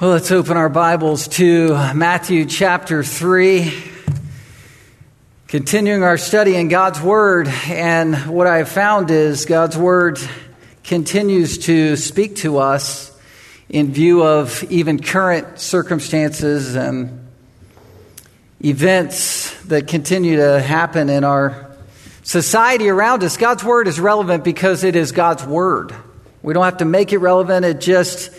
Well, let's open our Bibles to Matthew chapter 3. Continuing our study in God's Word, and what I have found is God's Word continues to speak to us in view of even current circumstances and events that continue to happen in our society around us. God's Word is relevant because it is God's Word. We don't have to make it relevant, it just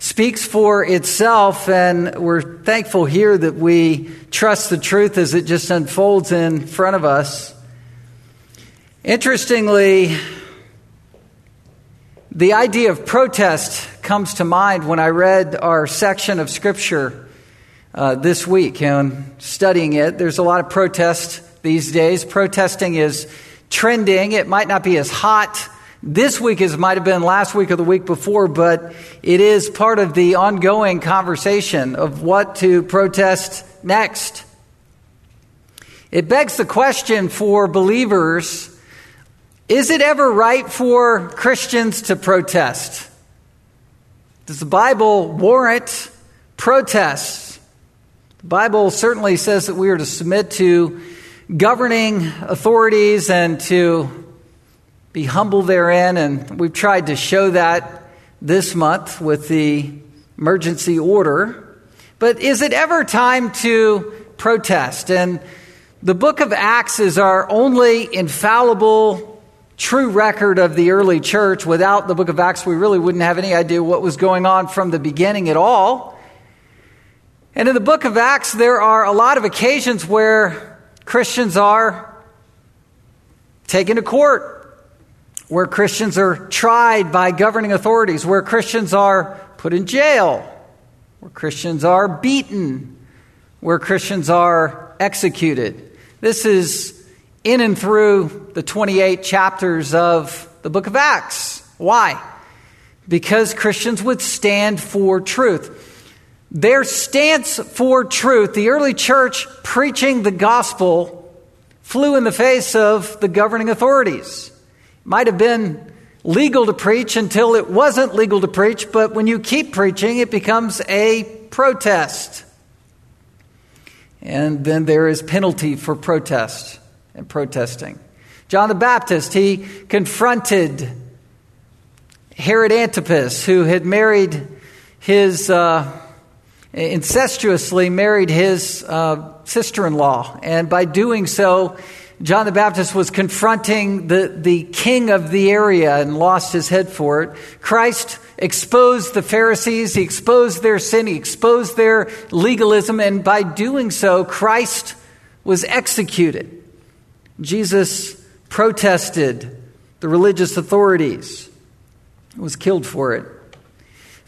speaks for itself, and we're thankful here that we trust the truth as it just unfolds in front of us. Interestingly, the idea of protest comes to mind when I read our section of Scripture uh, this week and studying it. There's a lot of protest these days. Protesting is trending. It might not be as hot this week as might have been last week or the week before, but it is part of the ongoing conversation of what to protest next. It begs the question for believers is it ever right for Christians to protest? Does the Bible warrant protests? The Bible certainly says that we are to submit to governing authorities and to be humble therein. And we've tried to show that this month with the emergency order. But is it ever time to protest? And the book of Acts is our only infallible, true record of the early church. Without the book of Acts, we really wouldn't have any idea what was going on from the beginning at all. And in the book of Acts, there are a lot of occasions where Christians are taken to court where Christians are tried by governing authorities, where Christians are put in jail, where Christians are beaten, where Christians are executed. This is in and through the 28 chapters of the book of Acts. Why? Because Christians would stand for truth. Their stance for truth, the early church preaching the gospel, flew in the face of the governing authorities might have been legal to preach until it wasn't legal to preach, but when you keep preaching, it becomes a protest. And then there is penalty for protest and protesting. John the Baptist, he confronted Herod Antipas, who had married his, uh, incestuously married his uh, sister in law. And by doing so, John the Baptist was confronting the, the king of the area and lost his head for it. Christ exposed the Pharisees, he exposed their sin, he exposed their legalism, and by doing so, Christ was executed. Jesus protested the religious authorities, was killed for it.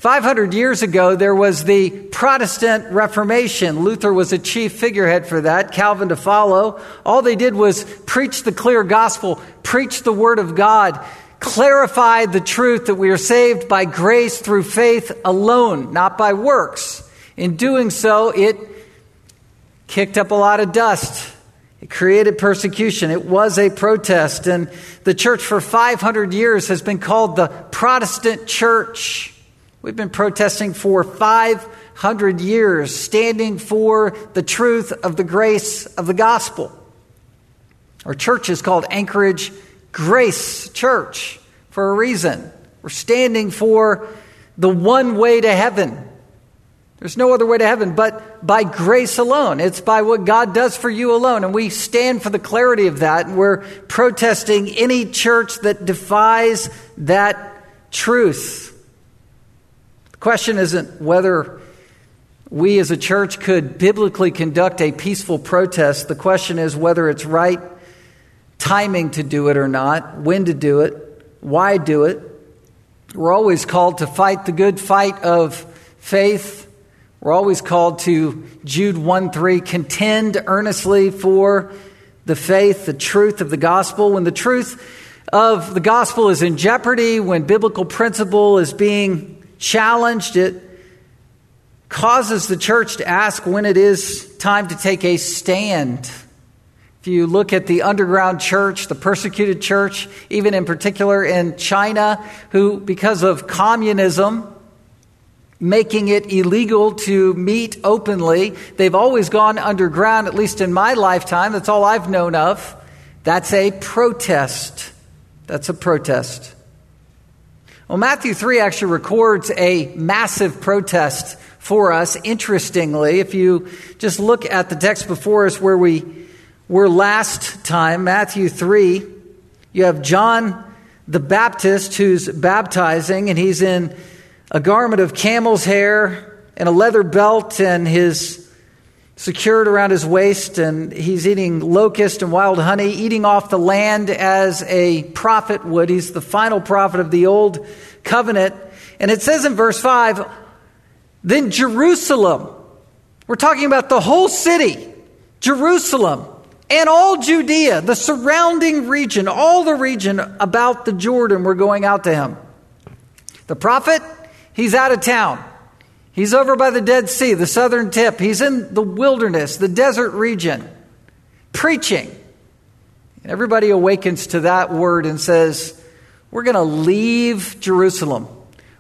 500 years ago, there was the Protestant Reformation. Luther was a chief figurehead for that, Calvin to follow. All they did was preach the clear gospel, preach the word of God, clarify the truth that we are saved by grace through faith alone, not by works. In doing so, it kicked up a lot of dust. It created persecution. It was a protest. And the church for 500 years has been called the Protestant church. We've been protesting for 500 years, standing for the truth of the grace of the gospel. Our church is called Anchorage Grace Church for a reason. We're standing for the one way to heaven. There's no other way to heaven but by grace alone. It's by what God does for you alone. And we stand for the clarity of that. And we're protesting any church that defies that truth question isn't whether we as a church could biblically conduct a peaceful protest. The question is whether it's right timing to do it or not, when to do it, why do it. We're always called to fight the good fight of faith. We're always called to Jude 1 3, contend earnestly for the faith, the truth of the gospel. When the truth of the gospel is in jeopardy, when biblical principle is being challenged, it causes the church to ask when it is time to take a stand. If you look at the underground church, the persecuted church, even in particular in China, who, because of communism, making it illegal to meet openly. They've always gone underground, at least in my lifetime. That's all I've known of. That's a protest. That's a protest. Well, Matthew 3 actually records a massive protest for us. Interestingly, if you just look at the text before us where we were last time, Matthew 3, you have John the Baptist who's baptizing, and he's in a garment of camel's hair and a leather belt, and his secured around his waist, and he's eating locust and wild honey, eating off the land as a prophet would. He's the final prophet of the old covenant. And it says in verse 5 then Jerusalem, we're talking about the whole city, Jerusalem, and all Judea, the surrounding region, all the region about the Jordan, we're going out to him. The prophet, he's out of town. He's over by the Dead Sea, the southern tip. He's in the wilderness, the desert region, preaching. Everybody awakens to that word and says, We're going to leave Jerusalem.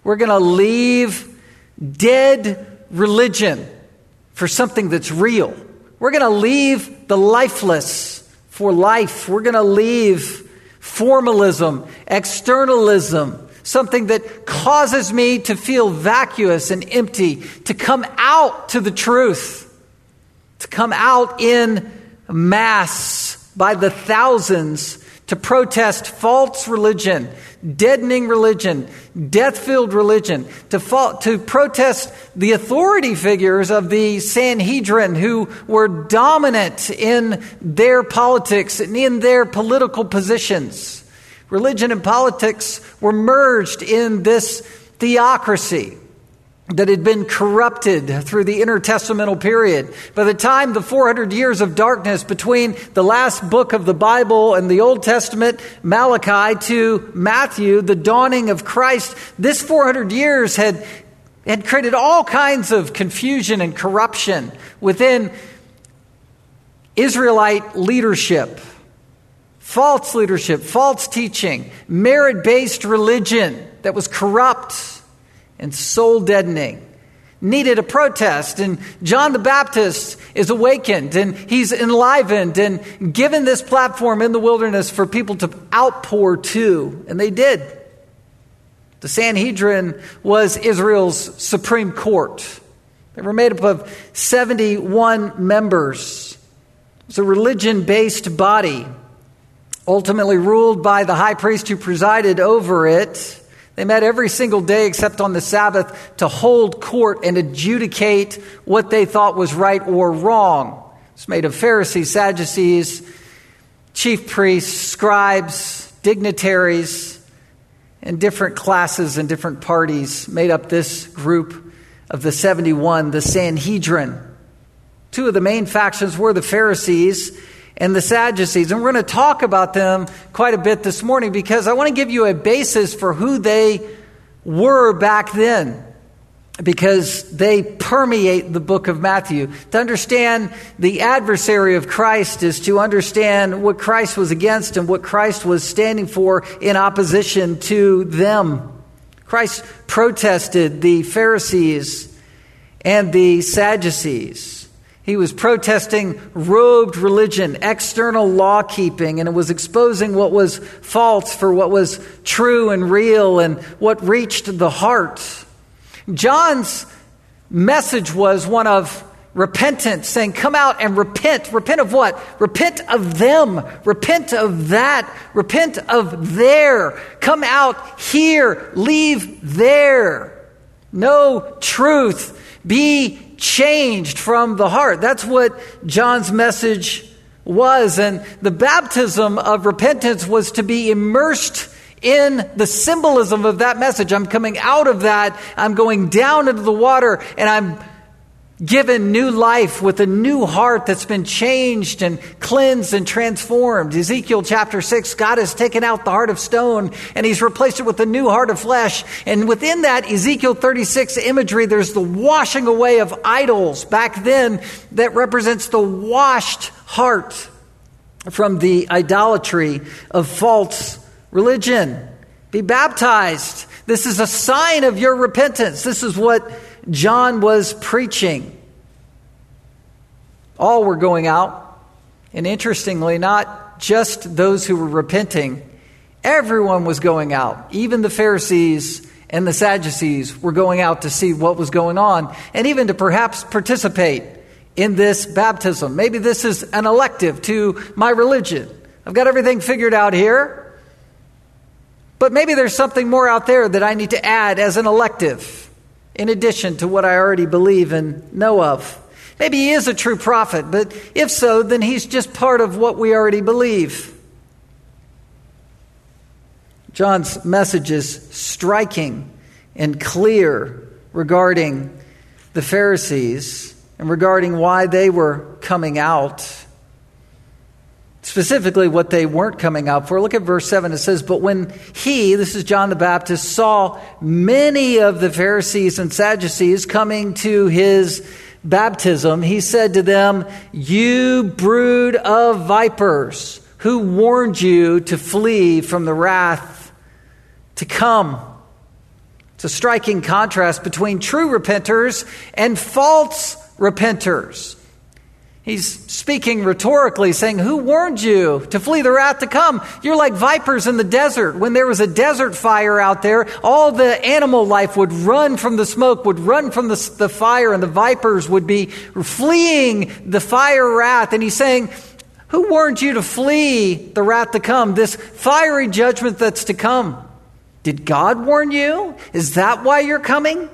We're going to leave dead religion for something that's real. We're going to leave the lifeless for life. We're going to leave formalism, externalism, something that causes me to feel vacuous and empty, to come out to the truth, to come out in mass by the thousands to protest false religion, deadening religion, death filled religion, to, to protest the authority figures of the Sanhedrin who were dominant in their politics and in their political positions. Religion and politics were merged in this theocracy that had been corrupted through the intertestamental period. By the time the 400 years of darkness between the last book of the Bible and the Old Testament, Malachi, to Matthew, the dawning of Christ, this 400 years had, had created all kinds of confusion and corruption within Israelite leadership. False leadership, false teaching, merit based religion that was corrupt and soul deadening needed a protest. And John the Baptist is awakened and he's enlivened and given this platform in the wilderness for people to outpour to. And they did. The Sanhedrin was Israel's supreme court. They were made up of 71 members. It was a religion based body, ultimately ruled by the high priest who presided over it. They met every single day except on the Sabbath to hold court and adjudicate what they thought was right or wrong. It's made of Pharisees, Sadducees, chief priests, scribes, dignitaries, and different classes and different parties made up this group of the 71, the Sanhedrin. Two of the main factions were the Pharisees and the Sadducees. And we're going to talk about them quite a bit this morning because I want to give you a basis for who they were back then because they permeate the book of Matthew. To understand the adversary of Christ is to understand what Christ was against and what Christ was standing for in opposition to them. Christ protested the Pharisees and the Sadducees. He was protesting robed religion, external law keeping, and it was exposing what was false for what was true and real and what reached the heart. John's message was one of repentance, saying, Come out and repent. Repent of what? Repent of them. Repent of that. Repent of there. Come out here. Leave there. No truth. Be changed from the heart. That's what John's message was. And the baptism of repentance was to be immersed in the symbolism of that message. I'm coming out of that. I'm going down into the water and I'm given new life with a new heart that's been changed and cleansed and transformed. Ezekiel chapter 6, God has taken out the heart of stone and he's replaced it with a new heart of flesh. And within that Ezekiel 36 imagery, there's the washing away of idols back then that represents the washed heart from the idolatry of false religion. Be baptized. This is a sign of your repentance. This is what John was preaching. All were going out. And interestingly, not just those who were repenting, everyone was going out. Even the Pharisees and the Sadducees were going out to see what was going on and even to perhaps participate in this baptism. Maybe this is an elective to my religion. I've got everything figured out here. But maybe there's something more out there that I need to add as an elective in addition to what I already believe and know of. Maybe he is a true prophet, but if so, then he's just part of what we already believe. John's message is striking and clear regarding the Pharisees and regarding why they were coming out. Specifically, what they weren't coming out for. Look at verse 7. It says, But when he, this is John the Baptist, saw many of the Pharisees and Sadducees coming to his baptism, he said to them, You brood of vipers, who warned you to flee from the wrath to come? It's a striking contrast between true repenters and false repenters. He's speaking rhetorically, saying, Who warned you to flee the wrath to come? You're like vipers in the desert. When there was a desert fire out there, all the animal life would run from the smoke, would run from the, the fire, and the vipers would be fleeing the fire wrath. And he's saying, Who warned you to flee the wrath to come, this fiery judgment that's to come? Did God warn you? Is that why you're coming?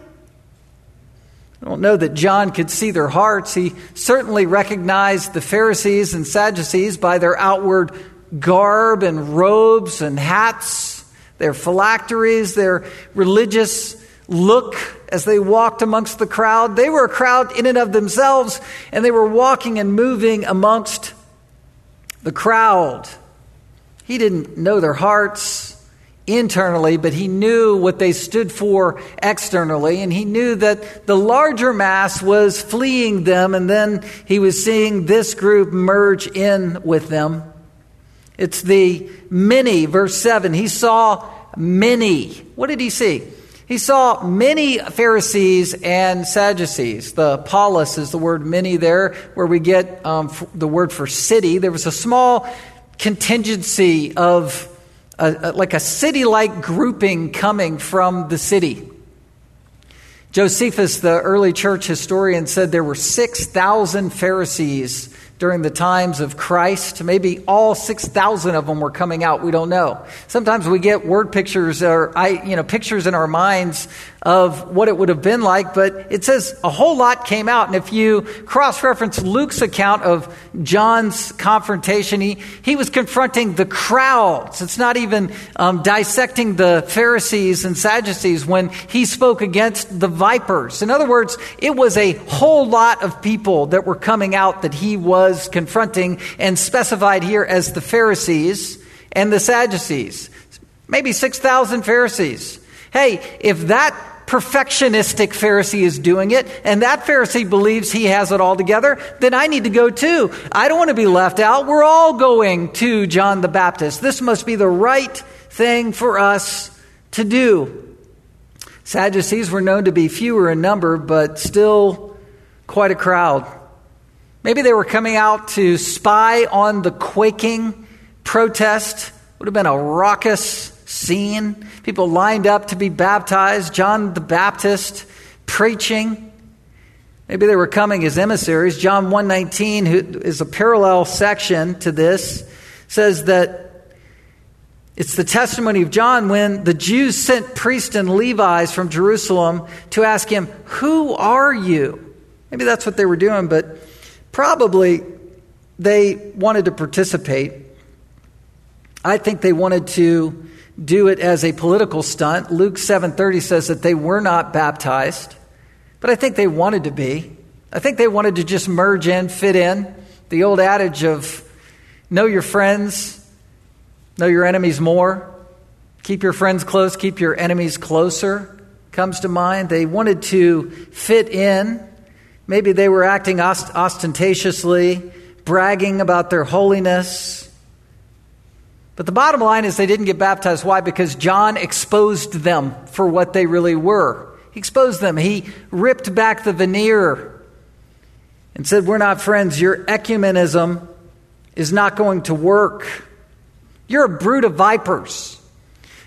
I don't know that John could see their hearts. He certainly recognized the Pharisees and Sadducees by their outward garb and robes and hats, their phylacteries, their religious look as they walked amongst the crowd. They were a crowd in and of themselves, and they were walking and moving amongst the crowd. He didn't know their hearts internally, but he knew what they stood for externally, and he knew that the larger mass was fleeing them, and then he was seeing this group merge in with them. It's the many, verse 7. He saw many. What did he see? He saw many Pharisees and Sadducees. The polis is the word many there, where we get um, the word for city. There was a small contingency of a, a, like a city like grouping coming from the city. Josephus, the early church historian, said there were 6,000 Pharisees during the times of Christ. Maybe all 6,000 of them were coming out. We don't know. Sometimes we get word pictures or I, you know, pictures in our minds of what it would have been like, but it says a whole lot came out. And if you cross reference Luke's account of John's confrontation, he, he was confronting the crowds. It's not even um, dissecting the Pharisees and Sadducees when he spoke against the vipers. In other words, it was a whole lot of people that were coming out that he was confronting and specified here as the Pharisees and the Sadducees. Maybe 6,000 Pharisees. Hey, if that perfectionistic Pharisee is doing it, and that Pharisee believes he has it all together, then I need to go too. I don't want to be left out. We're all going to John the Baptist. This must be the right thing for us to do. Sadducees were known to be fewer in number, but still quite a crowd. Maybe they were coming out to spy on the quaking protest. Would have been a raucous scene. People lined up to be baptized. John the Baptist preaching. Maybe they were coming as emissaries. John 119, who is a parallel section to this, says that it's the testimony of John when the Jews sent priests and Levites from Jerusalem to ask him, Who are you? Maybe that's what they were doing, but probably they wanted to participate. I think they wanted to do it as a political stunt. Luke 7:30 says that they were not baptized, but I think they wanted to be. I think they wanted to just merge in, fit in. The old adage of know your friends, know your enemies more. Keep your friends close, keep your enemies closer comes to mind. They wanted to fit in. Maybe they were acting ostentatiously, bragging about their holiness, but the bottom line is they didn't get baptized. Why? Because John exposed them for what they really were. He exposed them. He ripped back the veneer and said, We're not friends. Your ecumenism is not going to work. You're a brood of vipers.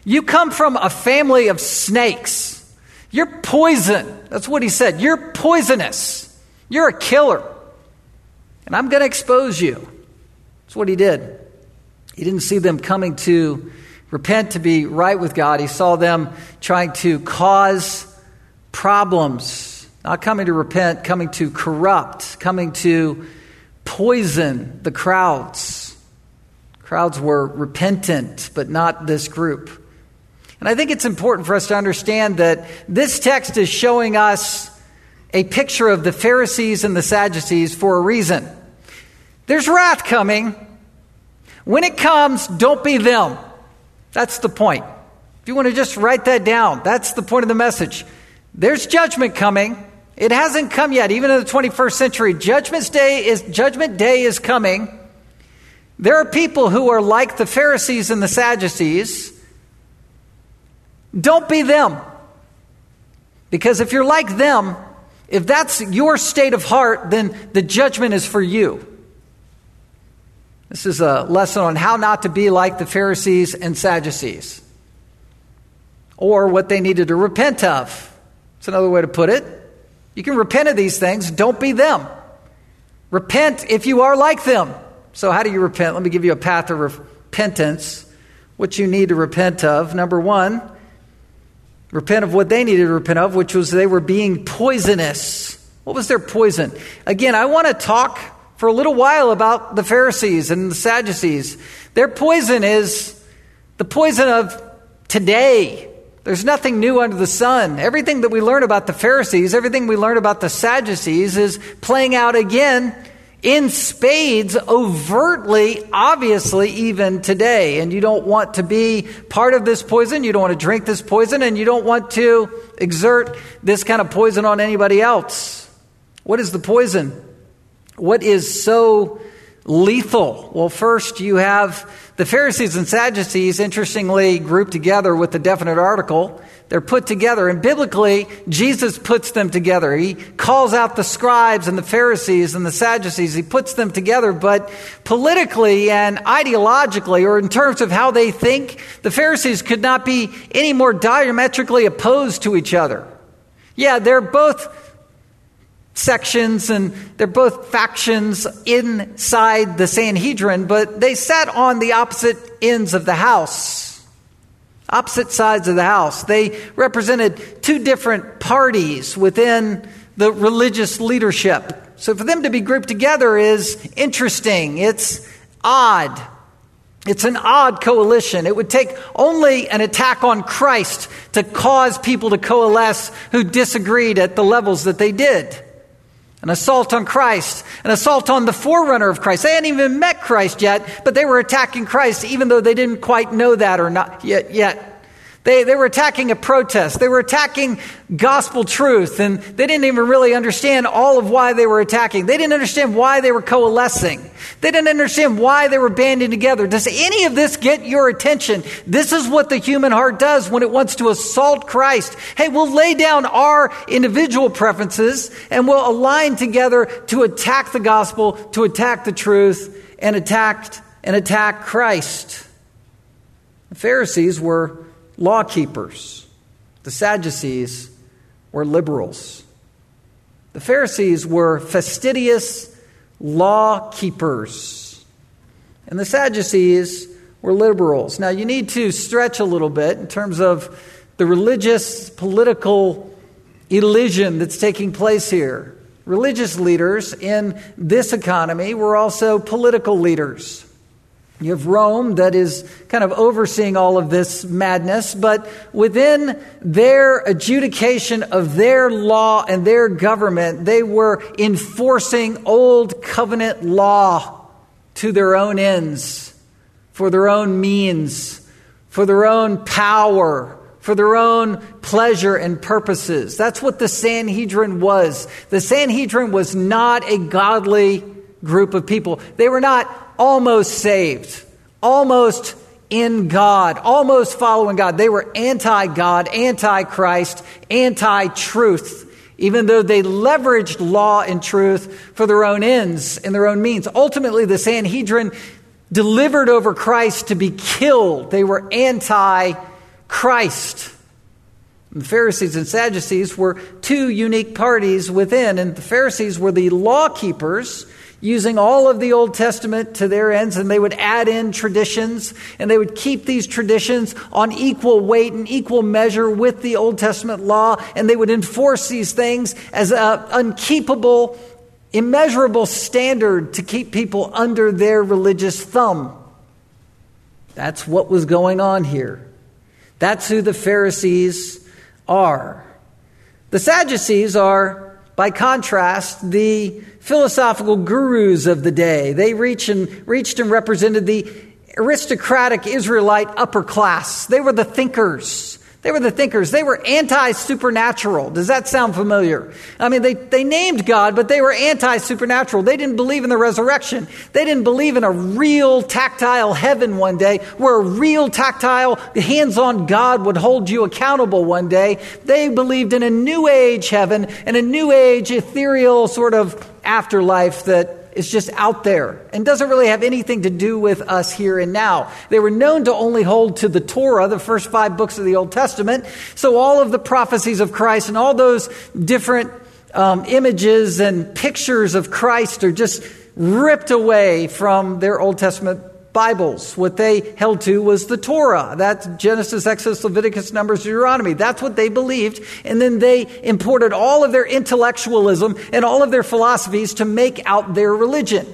You come from a family of snakes. You're poison. That's what he said. You're poisonous. You're a killer. And I'm going to expose you. That's what he did. He didn't see them coming to repent, to be right with God. He saw them trying to cause problems, not coming to repent, coming to corrupt, coming to poison the crowds. Crowds were repentant, but not this group. And I think it's important for us to understand that this text is showing us a picture of the Pharisees and the Sadducees for a reason. There's wrath coming. When it comes, don't be them. That's the point. If you want to just write that down, that's the point of the message. There's judgment coming. It hasn't come yet, even in the 21st century. Judgment day is judgment day is coming. There are people who are like the Pharisees and the Sadducees. Don't be them. Because if you're like them, if that's your state of heart, then the judgment is for you. This is a lesson on how not to be like the Pharisees and Sadducees, or what they needed to repent of. It's another way to put it. You can repent of these things, don't be them. Repent if you are like them. So, how do you repent? Let me give you a path of repentance. What you need to repent of. Number one, repent of what they needed to repent of, which was they were being poisonous. What was their poison? Again, I want to talk for a little while about the Pharisees and the Sadducees. Their poison is the poison of today. There's nothing new under the sun. Everything that we learn about the Pharisees, everything we learn about the Sadducees is playing out again in spades, overtly, obviously, even today. And you don't want to be part of this poison. You don't want to drink this poison, and you don't want to exert this kind of poison on anybody else. What is the poison? What is so lethal? Well, first, you have the Pharisees and Sadducees, interestingly grouped together with the definite article. They're put together, and biblically, Jesus puts them together. He calls out the scribes and the Pharisees and the Sadducees. He puts them together, but politically and ideologically, or in terms of how they think, the Pharisees could not be any more diametrically opposed to each other. Yeah, they're both sections and they're both factions inside the Sanhedrin, but they sat on the opposite ends of the house, opposite sides of the house. They represented two different parties within the religious leadership. So for them to be grouped together is interesting. It's odd. It's an odd coalition. It would take only an attack on Christ to cause people to coalesce who disagreed at the levels that they did an assault on Christ, an assault on the forerunner of Christ. They hadn't even met Christ yet, but they were attacking Christ even though they didn't quite know that or not yet. yet. They, they were attacking a protest. They were attacking gospel truth, and they didn't even really understand all of why they were attacking. They didn't understand why they were coalescing. They didn't understand why they were banding together. Does any of this get your attention? This is what the human heart does when it wants to assault Christ. Hey, we'll lay down our individual preferences and we'll align together to attack the gospel, to attack the truth, and attack, and attack Christ. The Pharisees were law keepers. The Sadducees were liberals. The Pharisees were fastidious law keepers. And the Sadducees were liberals. Now, you need to stretch a little bit in terms of the religious, political elision that's taking place here. Religious leaders in this economy were also political leaders. You have Rome that is kind of overseeing all of this madness, but within their adjudication of their law and their government, they were enforcing old covenant law to their own ends, for their own means, for their own power, for their own pleasure and purposes. That's what the Sanhedrin was. The Sanhedrin was not a godly group of people. They were not almost saved, almost in God, almost following God. They were anti God, anti Christ, anti truth, even though they leveraged law and truth for their own ends and their own means. Ultimately, the Sanhedrin delivered over Christ to be killed. They were anti Christ. The Pharisees and Sadducees were two unique parties within, and the Pharisees were the law keepers using all of the Old Testament to their ends, and they would add in traditions, and they would keep these traditions on equal weight and equal measure with the Old Testament law, and they would enforce these things as an unkeepable, immeasurable standard to keep people under their religious thumb. That's what was going on here. That's who the Pharisees are. The Sadducees are, by contrast, the philosophical gurus of the day. They reach and, reached and represented the aristocratic Israelite upper class. They were the thinkers. They were the thinkers. They were anti supernatural. Does that sound familiar? I mean, they, they named God, but they were anti supernatural. They didn't believe in the resurrection. They didn't believe in a real tactile heaven one day where a real tactile, hands on God would hold you accountable one day. They believed in a new age heaven and a new age ethereal sort of afterlife that is just out there and doesn't really have anything to do with us here and now. They were known to only hold to the Torah, the first five books of the Old Testament. So all of the prophecies of Christ and all those different um, images and pictures of Christ are just ripped away from their Old Testament Bibles. What they held to was the Torah. That's Genesis, Exodus, Leviticus, Numbers, Deuteronomy. That's what they believed. And then they imported all of their intellectualism and all of their philosophies to make out their religion.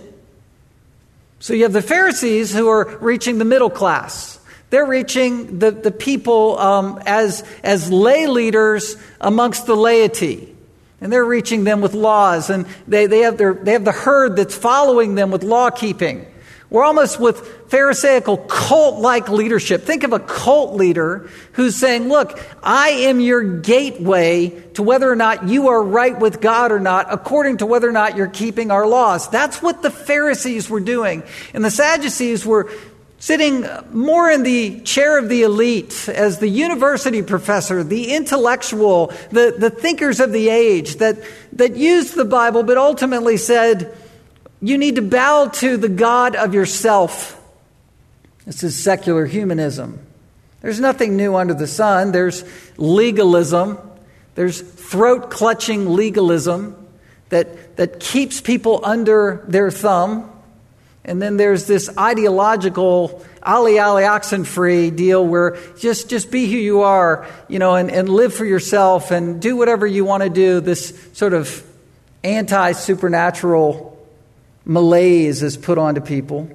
So you have the Pharisees who are reaching the middle class. They're reaching the, the people um, as, as lay leaders amongst the laity. And they're reaching them with laws, and they, they, have their, they have the herd that's following them with law keeping. We're almost with Pharisaical cult like leadership. Think of a cult leader who's saying, Look, I am your gateway to whether or not you are right with God or not, according to whether or not you're keeping our laws. That's what the Pharisees were doing. And the Sadducees were sitting more in the chair of the elite as the university professor, the intellectual, the, the thinkers of the age that, that used the Bible but ultimately said, you need to bow to the God of yourself. This is secular humanism. There's nothing new under the sun. There's legalism. There's throat clutching legalism that, that keeps people under their thumb. And then there's this ideological Ali Ali Oxenfree deal where just, just be who you are, you know, and, and live for yourself and do whatever you want to do. This sort of anti supernatural malaise is put onto people.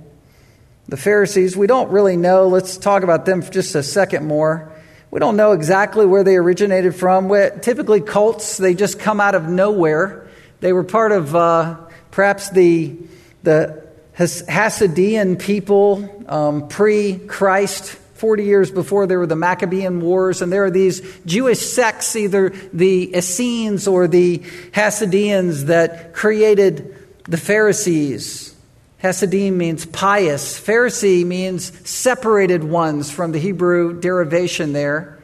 The Pharisees, we don't really know. Let's talk about them for just a second more. We don't know exactly where they originated from. Typically, cults, they just come out of nowhere. They were part of uh, perhaps the, the Hasidean people um, pre Christ. 40 years before there were the Maccabean Wars, and there are these Jewish sects, either the Essenes or the Hasideans, that created the Pharisees. Hasidim means pious. Pharisee means separated ones from the Hebrew derivation there.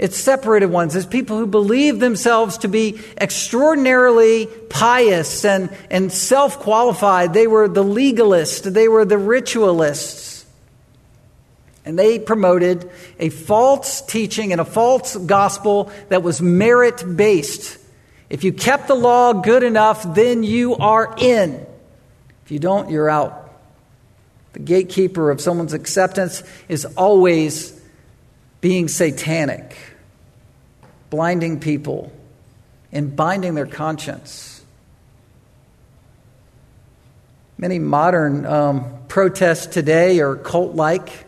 It's separated ones. It's people who believe themselves to be extraordinarily pious and, and self qualified. They were the legalists, they were the ritualists. And they promoted a false teaching and a false gospel that was merit based. If you kept the law good enough, then you are in. If you don't, you're out. The gatekeeper of someone's acceptance is always being satanic, blinding people, and binding their conscience. Many modern um, protests today are cult like.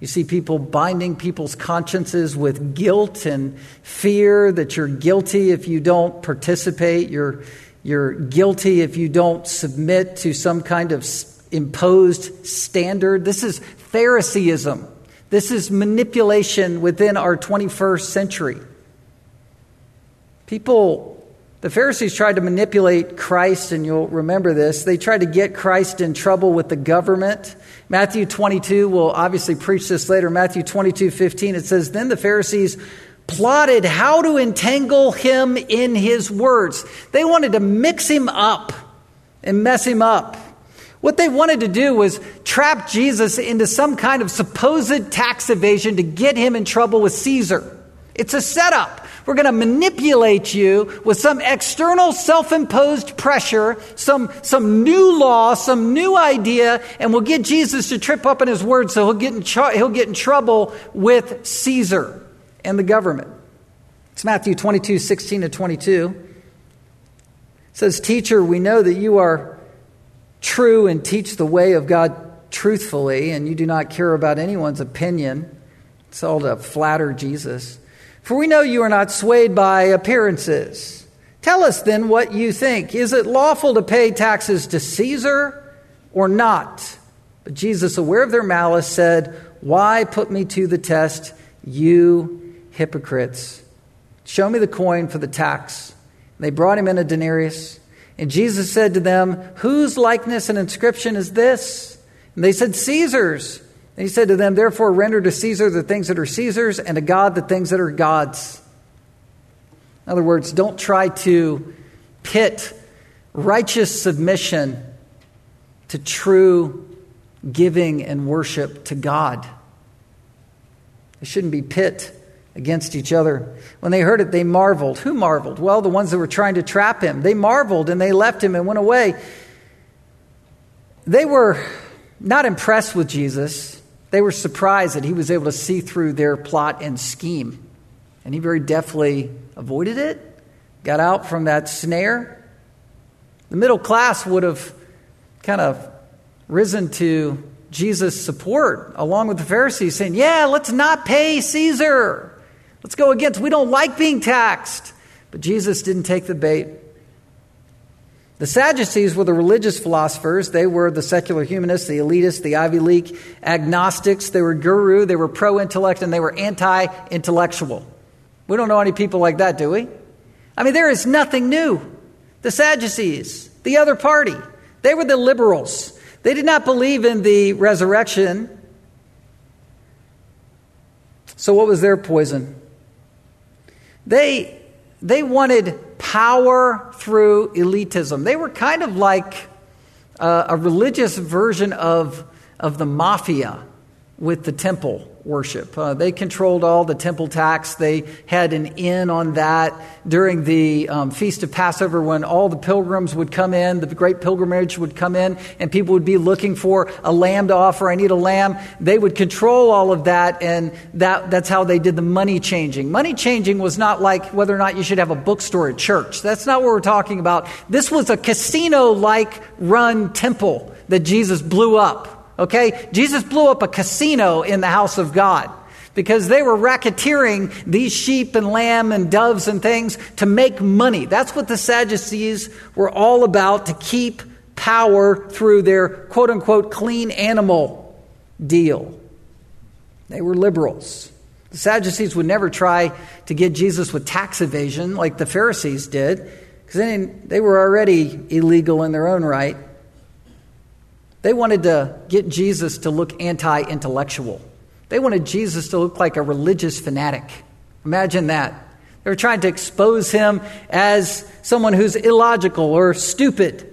You see people binding people's consciences with guilt and fear that you're guilty if you don't participate. You're, you're guilty if you don't submit to some kind of imposed standard. This is Phariseeism. This is manipulation within our 21st century. People The Pharisees tried to manipulate Christ, and you'll remember this. They tried to get Christ in trouble with the government. Matthew 22, we'll obviously preach this later. Matthew 22, 15, it says, Then the Pharisees plotted how to entangle him in his words. They wanted to mix him up and mess him up. What they wanted to do was trap Jesus into some kind of supposed tax evasion to get him in trouble with Caesar. It's a setup. We're going to manipulate you with some external self imposed pressure, some, some new law, some new idea, and we'll get Jesus to trip up in his word so he'll get in, tr- he'll get in trouble with Caesar and the government. It's Matthew 22, 16 to 22. It says, Teacher, we know that you are true and teach the way of God truthfully, and you do not care about anyone's opinion. It's all to flatter Jesus. For we know you are not swayed by appearances. Tell us then what you think. Is it lawful to pay taxes to Caesar or not? But Jesus, aware of their malice, said, Why put me to the test, you hypocrites? Show me the coin for the tax. And they brought him in a denarius. And Jesus said to them, Whose likeness and inscription is this? And they said, Caesar's. And he said to them, Therefore, render to Caesar the things that are Caesar's, and to God the things that are God's. In other words, don't try to pit righteous submission to true giving and worship to God. It shouldn't be pit against each other. When they heard it, they marveled. Who marveled? Well, the ones that were trying to trap him. They marveled and they left him and went away. They were not impressed with Jesus. They were surprised that he was able to see through their plot and scheme. And he very deftly avoided it, got out from that snare. The middle class would have kind of risen to Jesus' support along with the Pharisees, saying, Yeah, let's not pay Caesar. Let's go against. We don't like being taxed. But Jesus didn't take the bait. The Sadducees were the religious philosophers. They were the secular humanists, the elitists, the Ivy League agnostics. They were guru, they were pro intellect, and they were anti intellectual. We don't know any people like that, do we? I mean, there is nothing new. The Sadducees, the other party, they were the liberals. They did not believe in the resurrection. So, what was their poison? They, they wanted power through elitism. They were kind of like uh, a religious version of, of the mafia with the temple worship. Uh, they controlled all the temple tax. They had an in on that during the um, Feast of Passover when all the pilgrims would come in, the great pilgrimage would come in, and people would be looking for a lamb to offer. I need a lamb. They would control all of that, and that, that's how they did the money changing. Money changing was not like whether or not you should have a bookstore at church. That's not what we're talking about. This was a casino like run temple that Jesus blew up. Okay? Jesus blew up a casino in the house of God because they were racketeering these sheep and lamb and doves and things to make money. That's what the Sadducees were all about to keep power through their quote unquote clean animal deal. They were liberals. The Sadducees would never try to get Jesus with tax evasion like the Pharisees did because they were already illegal in their own right. They wanted to get Jesus to look anti intellectual. They wanted Jesus to look like a religious fanatic. Imagine that. They were trying to expose him as someone who's illogical or stupid.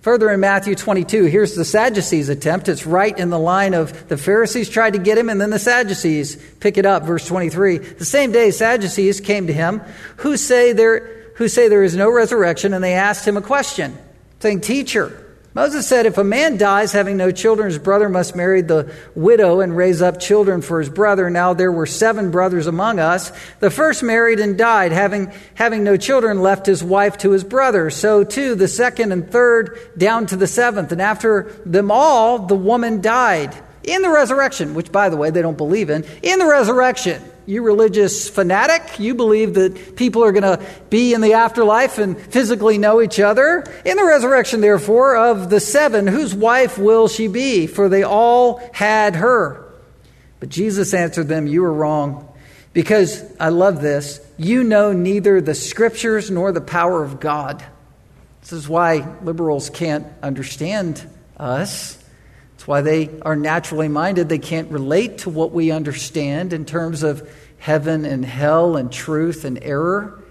Further in Matthew 22, here's the Sadducees' attempt. It's right in the line of the Pharisees tried to get him, and then the Sadducees pick it up. Verse 23. The same day, Sadducees came to him who say there, who say there is no resurrection, and they asked him a question, saying, Teacher, Moses said, If a man dies having no children, his brother must marry the widow and raise up children for his brother. Now there were seven brothers among us. The first married and died, having, having no children, left his wife to his brother. So too the second and third down to the seventh. And after them all, the woman died. In the resurrection, which by the way, they don't believe in, in the resurrection you religious fanatic, you believe that people are going to be in the afterlife and physically know each other. In the resurrection, therefore, of the seven, whose wife will she be? For they all had her. But Jesus answered them, You are wrong. Because, I love this, You know neither the scriptures nor the power of God. This is why liberals can't understand us. Why they are naturally minded. They can't relate to what we understand in terms of heaven and hell and truth and error.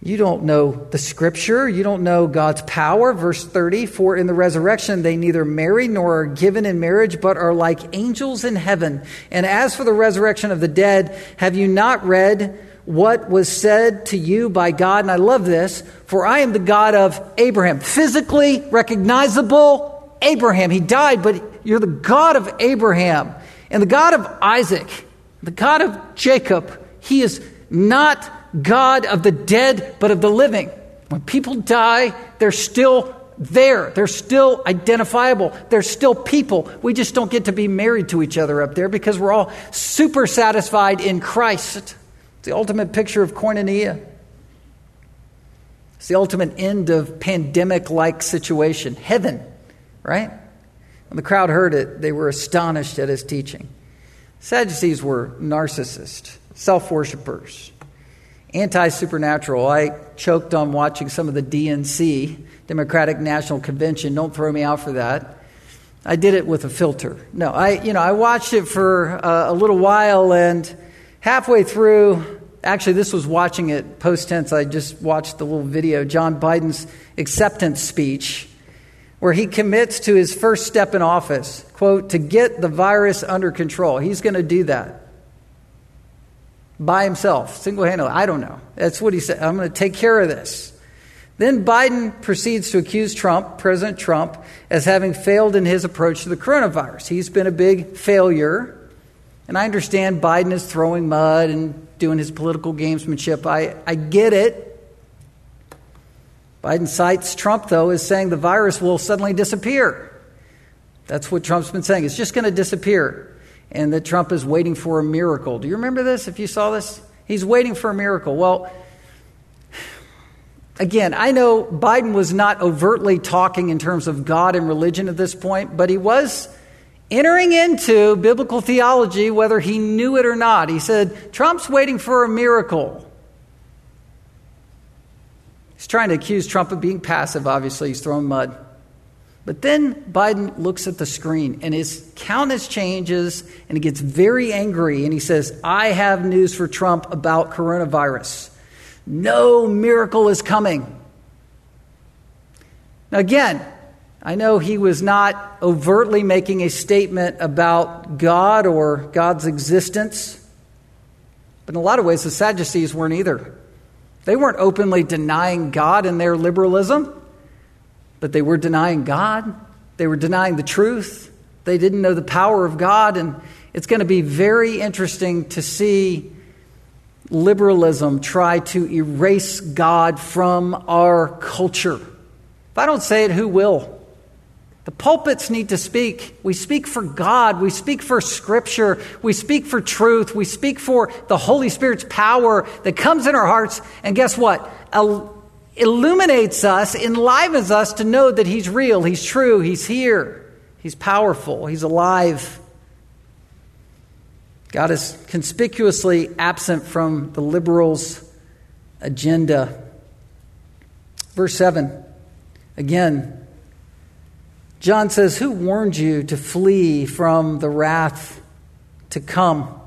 You don't know the scripture. You don't know God's power. Verse 30 For in the resurrection they neither marry nor are given in marriage, but are like angels in heaven. And as for the resurrection of the dead, have you not read what was said to you by God? And I love this For I am the God of Abraham. Physically recognizable Abraham. He died, but you're the God of Abraham and the God of Isaac, the God of Jacob. He is not God of the dead, but of the living. When people die, they're still there. They're still identifiable. They're still people. We just don't get to be married to each other up there because we're all super satisfied in Christ. It's the ultimate picture of koinonia. It's the ultimate end of pandemic like situation. Heaven, right? When the crowd heard it, they were astonished at his teaching. Sadducees were narcissists, self worshippers anti supernatural. I choked on watching some of the DNC, Democratic National Convention. Don't throw me out for that. I did it with a filter. No, I, you know, I watched it for uh, a little while, and halfway through, actually, this was watching it post tense. I just watched the little video, Joe Biden's acceptance speech, where he commits to his first step in office, quote, to get the virus under control. He's going to do that by himself, single handedly. I don't know. That's what he said. I'm going to take care of this. Then Biden proceeds to accuse Trump, President Trump, as having failed in his approach to the coronavirus. He's been a big failure. And I understand Biden is throwing mud and doing his political gamesmanship. I, I get it. Biden cites Trump, though, as saying the virus will suddenly disappear. That's what Trump's been saying. It's just going to disappear and that Trump is waiting for a miracle. Do you remember this if you saw this? He's waiting for a miracle. Well, again, I know Biden was not overtly talking in terms of God and religion at this point, but he was entering into biblical theology whether he knew it or not. He said, Trump's waiting for a miracle. He's trying to accuse Trump of being passive, obviously. He's throwing mud. But then Biden looks at the screen and his countenance changes and he gets very angry and he says, I have news for Trump about coronavirus. No miracle is coming. Now, again, I know he was not overtly making a statement about God or God's existence, but in a lot of ways, the Sadducees weren't either. They weren't openly denying God in their liberalism. But they were denying God, they were denying the truth, they didn't know the power of God. And it's going to be very interesting to see liberalism try to erase God from our culture. If I don't say it, who will? The pulpits need to speak. We speak for God. We speak for Scripture. We speak for truth. We speak for the Holy Spirit's power that comes in our hearts. And guess what? illuminates us, enlivens us to know that He's real, He's true, He's here, He's powerful, He's alive. God is conspicuously absent from the liberals' agenda. Verse 7, again, John says, Who warned you to flee from the wrath to come?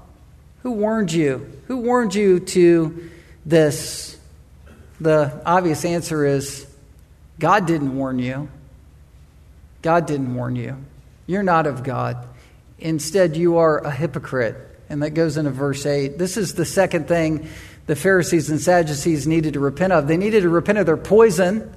Who warned you? Who warned you to this? The obvious answer is God didn't warn you. God didn't warn you. You're not of God. Instead, you are a hypocrite. And that goes into verse 8. This is the second thing the Pharisees and Sadducees needed to repent of. They needed to repent of their poison,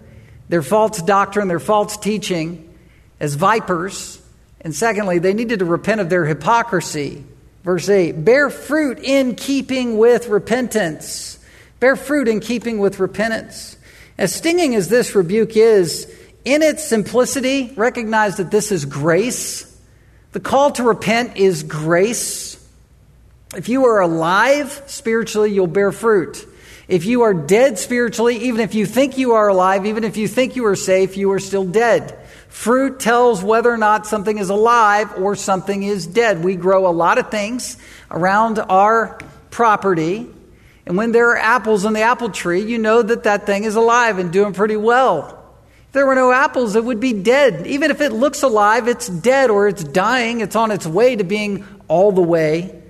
their false doctrine, their false teaching as vipers. And secondly, they needed to repent of their hypocrisy. Verse 8 Bear fruit in keeping with repentance. Bear fruit in keeping with repentance. As stinging as this rebuke is, in its simplicity, recognize that this is grace. The call to repent is grace. If you are alive spiritually, you'll bear fruit. If you are dead spiritually, even if you think you are alive, even if you think you are safe, you are still dead. Fruit tells whether or not something is alive or something is dead. We grow a lot of things around our property, and when there are apples on the apple tree, you know that that thing is alive and doing pretty well. If there were no apples, it would be dead. Even if it looks alive, it's dead or it's dying. It's on its way to being all the way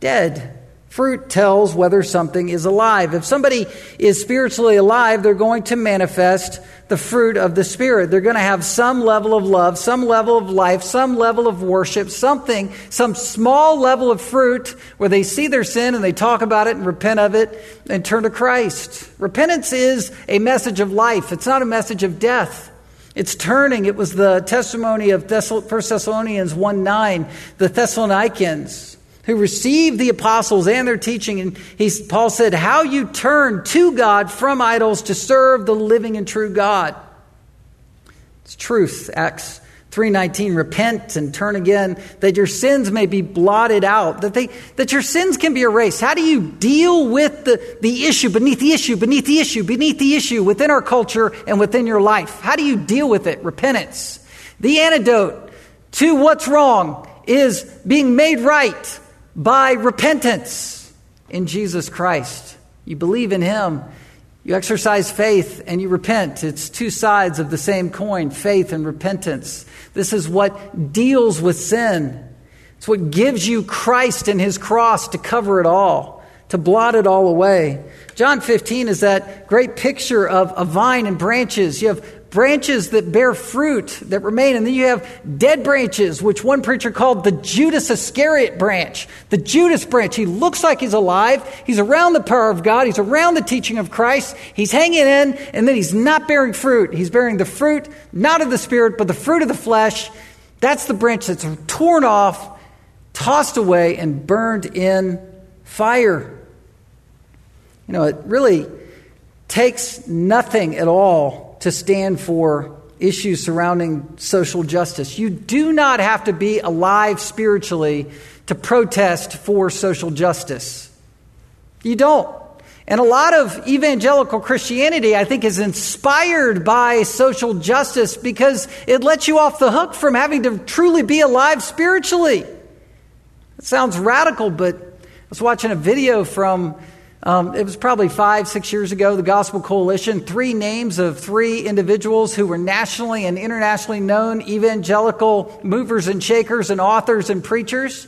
dead. Fruit tells whether something is alive. If somebody is spiritually alive, they're going to manifest the fruit of the Spirit. They're going to have some level of love, some level of life, some level of worship, something, some small level of fruit where they see their sin and they talk about it and repent of it and turn to Christ. Repentance is a message of life, it's not a message of death. It's turning. It was the testimony of 1 Thessalonians 1 9, the Thessalonians who received the apostles and their teaching. And he's, Paul said, How you turn to God from idols to serve the living and true God. It's truth. Acts 3:19 repent and turn again that your sins may be blotted out that they that your sins can be erased how do you deal with the, the issue beneath the issue beneath the issue beneath the issue within our culture and within your life how do you deal with it repentance the antidote to what's wrong is being made right by repentance in Jesus Christ. You believe in Him, you exercise faith, and you repent. It's two sides of the same coin faith and repentance. This is what deals with sin. It's what gives you Christ and His cross to cover it all, to blot it all away. John 15 is that great picture of a vine and branches. You have branches that bear fruit that remain. And then you have dead branches, which one preacher called the Judas Iscariot branch. The Judas branch. He looks like he's alive. He's around the power of God. He's around the teaching of Christ. He's hanging in, and then he's not bearing fruit. He's bearing the fruit, not of the Spirit, but the fruit of the flesh. That's the branch that's torn off, tossed away, and burned in fire. You know, it really takes nothing at all to stand for issues surrounding social justice. You do not have to be alive spiritually to protest for social justice. You don't. And a lot of evangelical Christianity, I think, is inspired by social justice because it lets you off the hook from having to truly be alive spiritually. It sounds radical, but I was watching a video from um, it was probably five, six years ago, the Gospel Coalition, three names of three individuals who were nationally and internationally known evangelical movers and shakers and authors and preachers,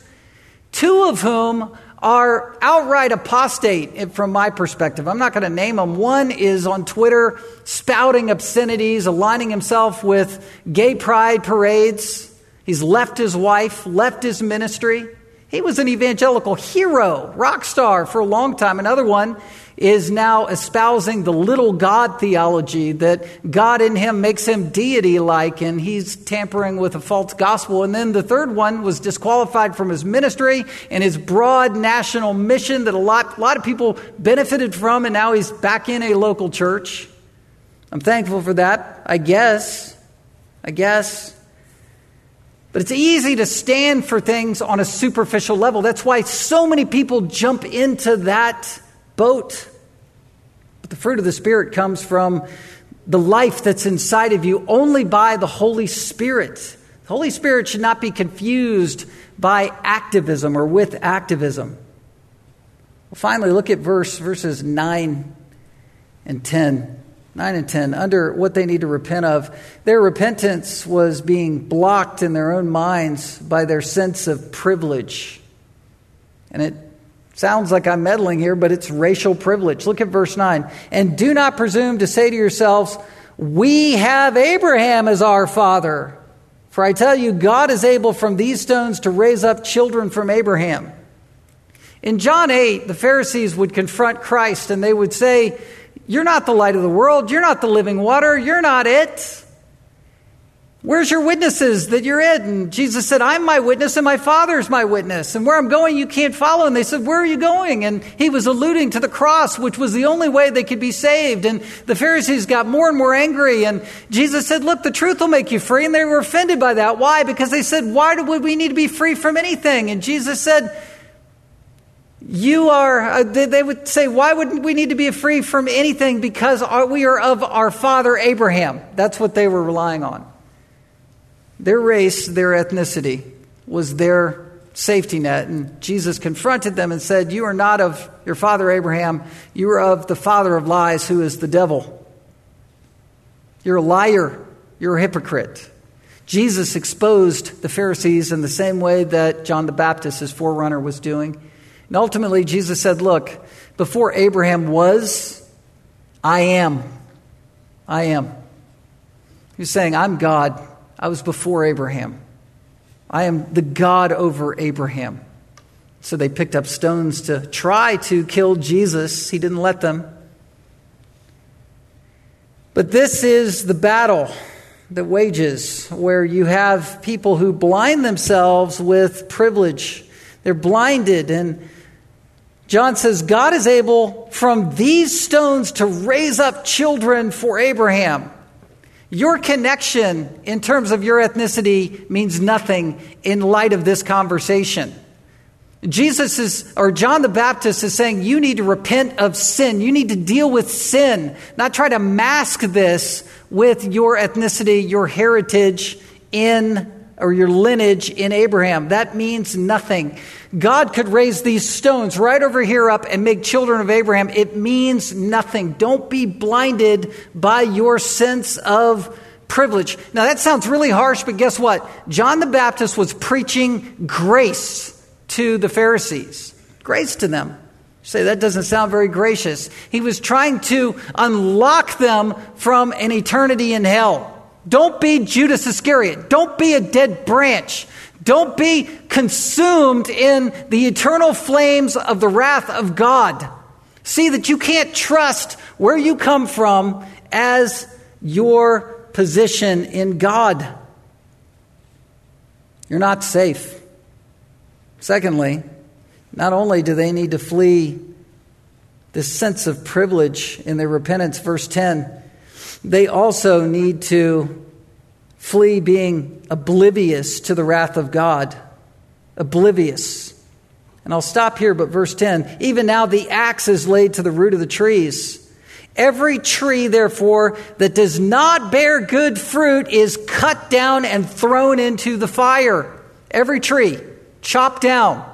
two of whom are outright apostate from my perspective. I'm not going to name them. One is on Twitter spouting obscenities, aligning himself with gay pride parades. He's left his wife, left his ministry. He was an evangelical hero, rock star for a long time. Another one is now espousing the little God theology that God in him makes him deity like, and he's tampering with a false gospel. And then the third one was disqualified from his ministry and his broad national mission that a lot, a lot of people benefited from, and now he's back in a local church. I'm thankful for that, I guess. I guess. But it's easy to stand for things on a superficial level. That's why so many people jump into that boat. But the fruit of the Spirit comes from the life that's inside of you only by the Holy Spirit. The Holy Spirit should not be confused by activism or with activism. Well, finally, look at verse verses 9 and 10. 9 and 10, under what they need to repent of. Their repentance was being blocked in their own minds by their sense of privilege. And it sounds like I'm meddling here, but it's racial privilege. Look at verse 9. And do not presume to say to yourselves, We have Abraham as our father. For I tell you, God is able from these stones to raise up children from Abraham. In John 8, the Pharisees would confront Christ and they would say, you're not the light of the world. You're not the living water. You're not it. Where's your witnesses that you're it? And Jesus said, I'm my witness and my Father's my witness. And where I'm going, you can't follow. And they said, Where are you going? And he was alluding to the cross, which was the only way they could be saved. And the Pharisees got more and more angry. And Jesus said, Look, the truth will make you free. And they were offended by that. Why? Because they said, Why would we need to be free from anything? And Jesus said, you are, uh, they would say, why would we need to be free from anything? Because we are of our father Abraham. That's what they were relying on. their race, their ethnicity was their safety net. And Jesus confronted them and said, You are not of your father Abraham, you are of the father of lies, who is the devil. You're a liar, you're a hypocrite. Jesus exposed the Pharisees in the same way that John the Baptist, his forerunner, was doing. And ultimately, Jesus said, Look, before Abraham was, I am. I am. He's saying, I'm God. I was before Abraham. I am the God over Abraham. So they picked up stones to try to kill Jesus. He didn't let them. But this is the battle that wages, where you have people who blind themselves with privilege. They're blinded. And John says, God is able from these stones to raise up children for Abraham. Your connection in terms of your ethnicity means nothing in light of this conversation. Jesus is, or John the Baptist is saying, you need to repent of sin. You need to deal with sin, not try to mask this with your ethnicity, your heritage in, or your lineage in Abraham. That means nothing. God could raise these stones right over here up and make children of Abraham. It means nothing. Don't be blinded by your sense of privilege. Now that sounds really harsh, but guess what? John the Baptist was preaching grace to the Pharisees. Grace to them. say that doesn't sound very gracious. He was trying to unlock them from an eternity in hell. Don't be Judas Iscariot. Don't be a dead branch. Don't be consumed in the eternal flames of the wrath of God. See that you can't trust where you come from as your position in God. You're not safe. Secondly, not only do they need to flee this sense of privilege in their repentance, verse 10, they also need to Flee being oblivious to the wrath of God. Oblivious. And I'll stop here, but verse 10 even now the axe is laid to the root of the trees. Every tree, therefore, that does not bear good fruit is cut down and thrown into the fire. Every tree, chopped down,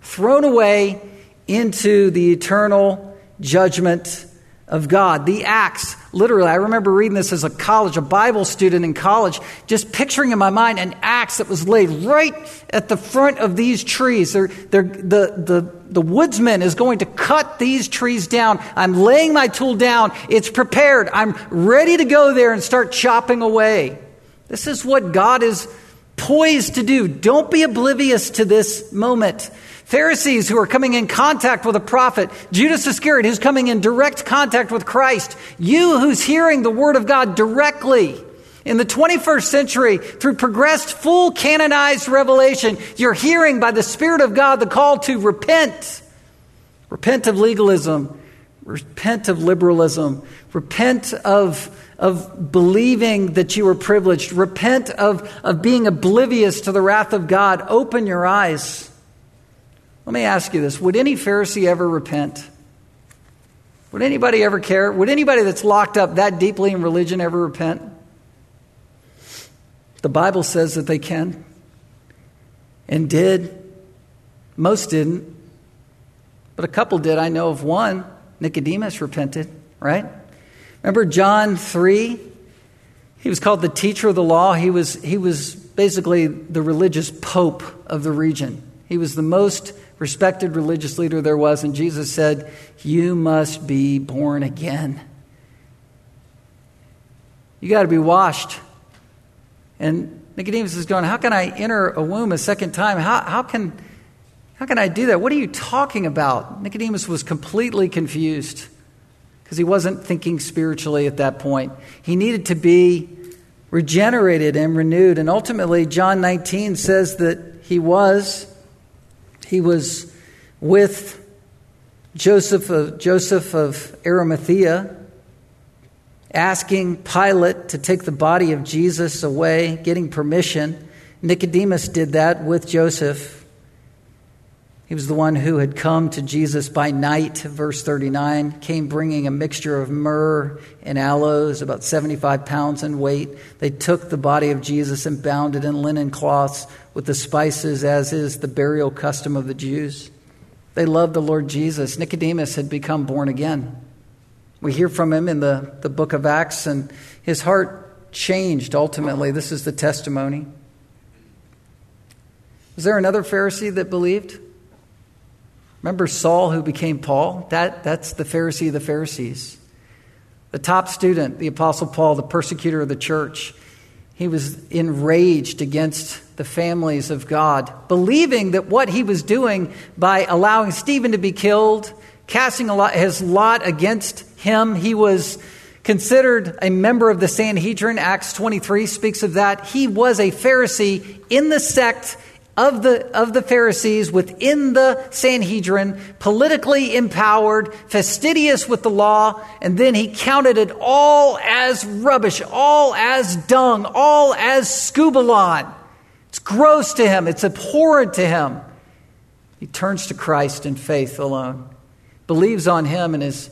thrown away into the eternal judgment of God. The axe, literally, I remember reading this as a college, a Bible student in college, just picturing in my mind an axe that was laid right at the front of these trees. They're, they're, the, the, the woodsman is going to cut these trees down. I'm laying my tool down. It's prepared. I'm ready to go there and start chopping away. This is what God is poised to do. Don't be oblivious to this moment. Pharisees who are coming in contact with a prophet, Judas Iscariot who's coming in direct contact with Christ, you who's hearing the word of God directly. In the 21st century, through progressed, full canonized revelation, you're hearing by the Spirit of God the call to repent. Repent of legalism. Repent of liberalism. Repent of, of believing that you are privileged. Repent of, of being oblivious to the wrath of God. Open your eyes. Let me ask you this Would any Pharisee ever repent? Would anybody ever care? Would anybody that's locked up that deeply in religion ever repent? The Bible says that they can and did. Most didn't, but a couple did. I know of one. Nicodemus repented, right? Remember John 3? He was called the teacher of the law. He was, he was basically the religious pope of the region. He was the most respected religious leader there was, and Jesus said, You must be born again. You got to be washed. And Nicodemus is going, How can I enter a womb a second time? How, how, can, how can I do that? What are you talking about? Nicodemus was completely confused because he wasn't thinking spiritually at that point. He needed to be regenerated and renewed. And ultimately, John 19 says that he was. He was with Joseph of, Joseph of Arimathea, asking Pilate to take the body of Jesus away, getting permission. Nicodemus did that with Joseph. He was the one who had come to Jesus by night, verse 39, came bringing a mixture of myrrh and aloes, about 75 pounds in weight. They took the body of Jesus and bound it in linen cloths with the spices, as is the burial custom of the Jews. They loved the Lord Jesus. Nicodemus had become born again. We hear from him in the, the book of Acts, and his heart changed ultimately. This is the testimony. Was there another Pharisee that believed? Remember Saul who became Paul? That, that's the Pharisee of the Pharisees. The top student, the Apostle Paul, the persecutor of the church, he was enraged against the families of God, believing that what he was doing by allowing Stephen to be killed, casting lot, his lot against him, he was considered a member of the Sanhedrin. Acts 23 speaks of that. He was a Pharisee in the sect of the, of the Pharisees within the Sanhedrin, politically empowered, fastidious with the law, and then he counted it all as rubbish, all as dung, all as skubalon. It's gross to him, it's abhorrent to him. He turns to Christ in faith alone, believes on him, and is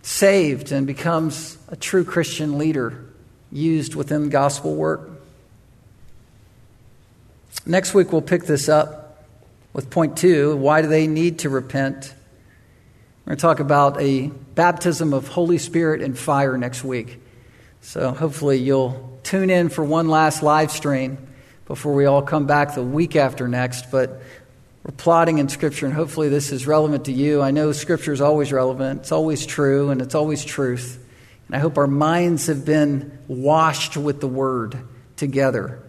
saved and becomes a true Christian leader used within gospel work. Next week, we'll pick this up with point two why do they need to repent? We're going to talk about a baptism of Holy Spirit and fire next week. So hopefully, you'll tune in for one last live stream before we all come back the week after next. But we're plotting in Scripture, and hopefully, this is relevant to you. I know Scripture is always relevant, it's always true, and it's always truth. And I hope our minds have been washed with the Word together